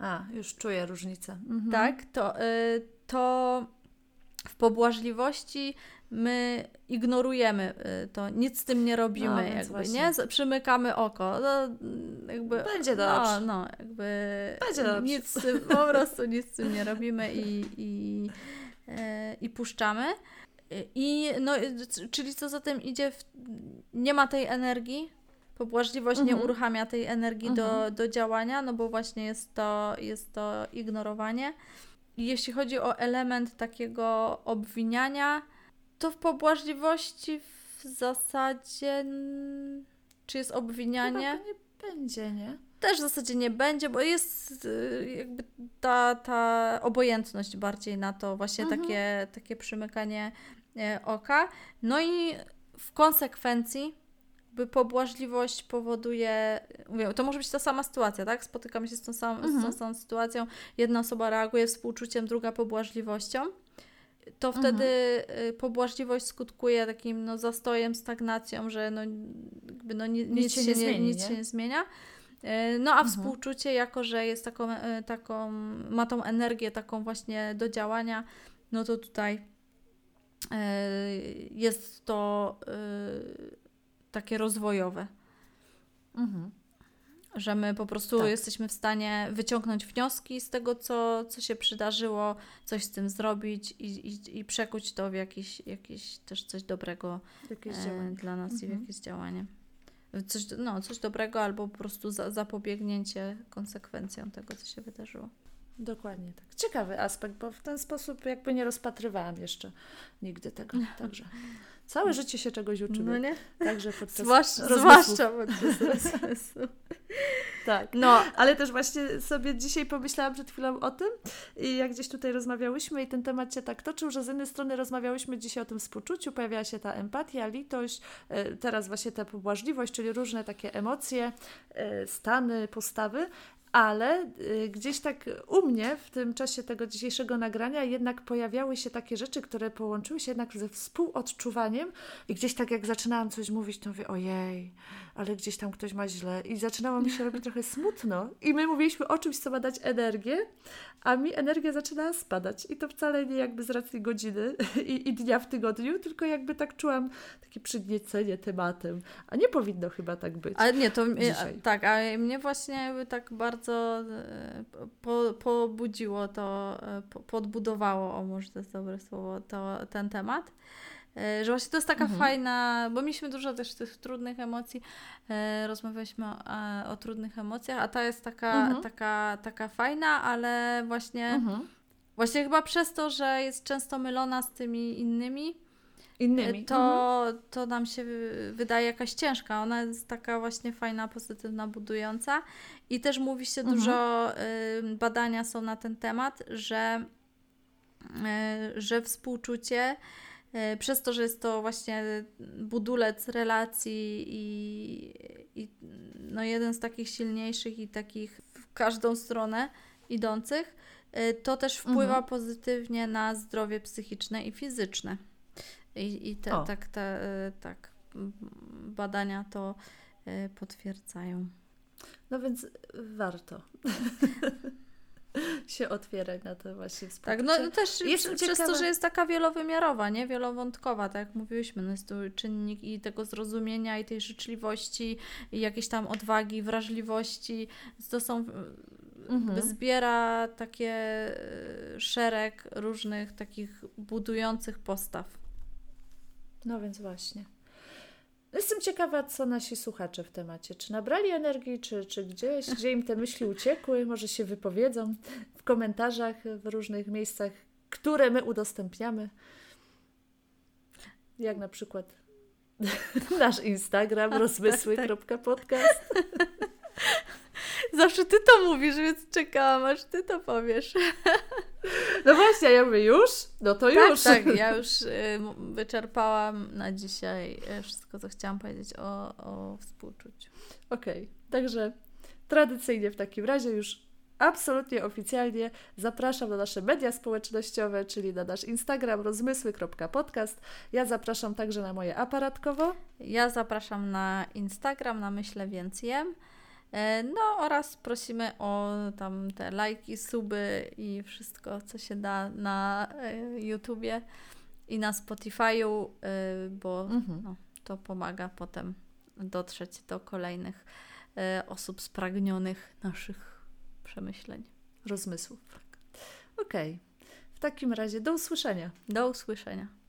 A, już czuję różnicę. Mhm. Tak, to, y, to w pobłażliwości my ignorujemy y, to, nic z tym nie robimy, no, jakby, nie? Przymykamy oko. No, jakby, Będzie dobrze. No, no jakby Będzie dobrze. Nic tym, po prostu nic z tym nie robimy i, i, e, i puszczamy. I no, czyli co za tym idzie, w, nie ma tej energii, pobłażliwość mhm. nie uruchamia tej energii mhm. do, do działania, no bo właśnie jest to, jest to ignorowanie jeśli chodzi o element takiego obwiniania, to w pobłażliwości w zasadzie czy jest obwinianie? Chyba nie będzie, nie? Też w zasadzie nie będzie, bo jest y, jakby ta, ta obojętność bardziej na to, właśnie mhm. takie, takie przymykanie e, oka. No i w konsekwencji by pobłażliwość powoduje, mówię, to może być ta sama sytuacja, tak? Spotykamy się z tą, samą, mhm. z tą mhm. samą sytuacją, jedna osoba reaguje współczuciem, druga pobłażliwością, to mhm. wtedy mhm. pobłażliwość skutkuje takim no, zastojem, stagnacją, że no, jakby, no, nic, nic, się, nie, zmieni, nic nie? się nie zmienia. E, no a mhm. współczucie, jako że jest taką, e, taką, ma tą energię taką właśnie do działania, no to tutaj jest to takie rozwojowe. Mhm. Że my po prostu tak. jesteśmy w stanie wyciągnąć wnioski z tego, co, co się przydarzyło, coś z tym zrobić i, i, i przekuć to w jakieś, jakieś też coś dobrego e, dla nas mhm. i w mhm. jakieś działanie. Coś, no, coś dobrego albo po prostu za, zapobiegnięcie konsekwencjom tego, co się wydarzyło. Dokładnie tak. Ciekawy aspekt, bo w ten sposób jakby nie rozpatrywałam jeszcze nigdy tego. Także Całe życie się czegoś uczymy. No nie? Także podczas Zwłasz, Zwłaszcza podczas rozmysłu. tak. No, ale też właśnie sobie dzisiaj pomyślałam przed chwilą o tym i jak gdzieś tutaj rozmawiałyśmy i ten temat się tak toczył, że z jednej strony rozmawiałyśmy dzisiaj o tym współczuciu, pojawiała się ta empatia, litość, e, teraz właśnie ta pobłażliwość, czyli różne takie emocje, e, stany, postawy, ale y, gdzieś tak u mnie w tym czasie tego dzisiejszego nagrania jednak pojawiały się takie rzeczy, które połączyły się jednak ze współodczuwaniem i gdzieś tak jak zaczynałam coś mówić, to mówię, ojej, ale gdzieś tam ktoś ma źle i zaczynało mi się robić trochę smutno i my mówiliśmy o czymś, co ma dać energię, a mi energia zaczynała spadać i to wcale nie jakby z racji godziny i, i dnia w tygodniu, tylko jakby tak czułam takie przygniecenie tematem, a nie powinno chyba tak być. Ale nie, to dzisiaj. tak, a mnie właśnie tak bardzo e, po, pobudziło to, e, po, podbudowało, o może to jest dobre słowo, to, ten temat. E, że właśnie to jest taka Mhm. fajna, bo mieliśmy dużo też tych trudnych emocji, e, rozmawialiśmy o, e, o trudnych emocjach, a ta jest taka, Mhm. taka, taka fajna, ale właśnie, Mhm. właśnie chyba przez to, że jest często mylona z tymi innymi, Innymi. Mhm. to, to nam się wy- wydaje jakaś ciężka. Ona jest taka właśnie fajna, pozytywna, budująca. I też mówi się Mhm. dużo, y, badania są na ten temat, że, y, że współczucie przez to, że jest to właśnie budulec relacji i, i no jeden z takich silniejszych i takich w każdą stronę idących, y, to też wpływa Mhm. pozytywnie na zdrowie psychiczne i fizyczne. I, i te, tak, te, y, tak, badania to y, potwierdzają. No więc warto się otwierać na to właśnie współczucie. Tak, no też Jestem przez to, że jest taka wielowymiarowa, nie? Wielowątkowa, tak jak mówiłyśmy, no jest tu czynnik i tego zrozumienia, i tej życzliwości, i jakiejś tam odwagi, wrażliwości. To są, Mhm. zbiera takie y, szereg różnych takich budujących postaw. No więc właśnie. Jestem ciekawa, co nasi słuchacze w temacie. Czy nabrali energii, czy, czy gdzieś, gdzie im te myśli uciekły, może się wypowiedzą w komentarzach w różnych miejscach, które my udostępniamy. Jak na przykład nasz Instagram rozmysły.podcast. Zawsze ty to mówisz, więc czekałam, aż ty to powiesz. No właśnie, ja mówię już? No to już. Tak, tak, ja już y, wyczerpałam na dzisiaj y, wszystko, co chciałam powiedzieć o, o współczuciu. Okej, także tradycyjnie w takim razie już absolutnie oficjalnie zapraszam na nasze media społecznościowe, czyli na nasz Instagram rozmysły.podcast. Ja zapraszam także na moje aparatkowo. Ja zapraszam na Instagram, na Myślę Więc Jem. E, No oraz prosimy o tam te lajki, suby i wszystko, co się da na e, YouTubie i na Spotify'u, e, bo no, to pomaga potem dotrzeć do kolejnych osób spragnionych naszych przemyśleń. Rozmysłów. Okej, w takim razie do usłyszenia. Do usłyszenia.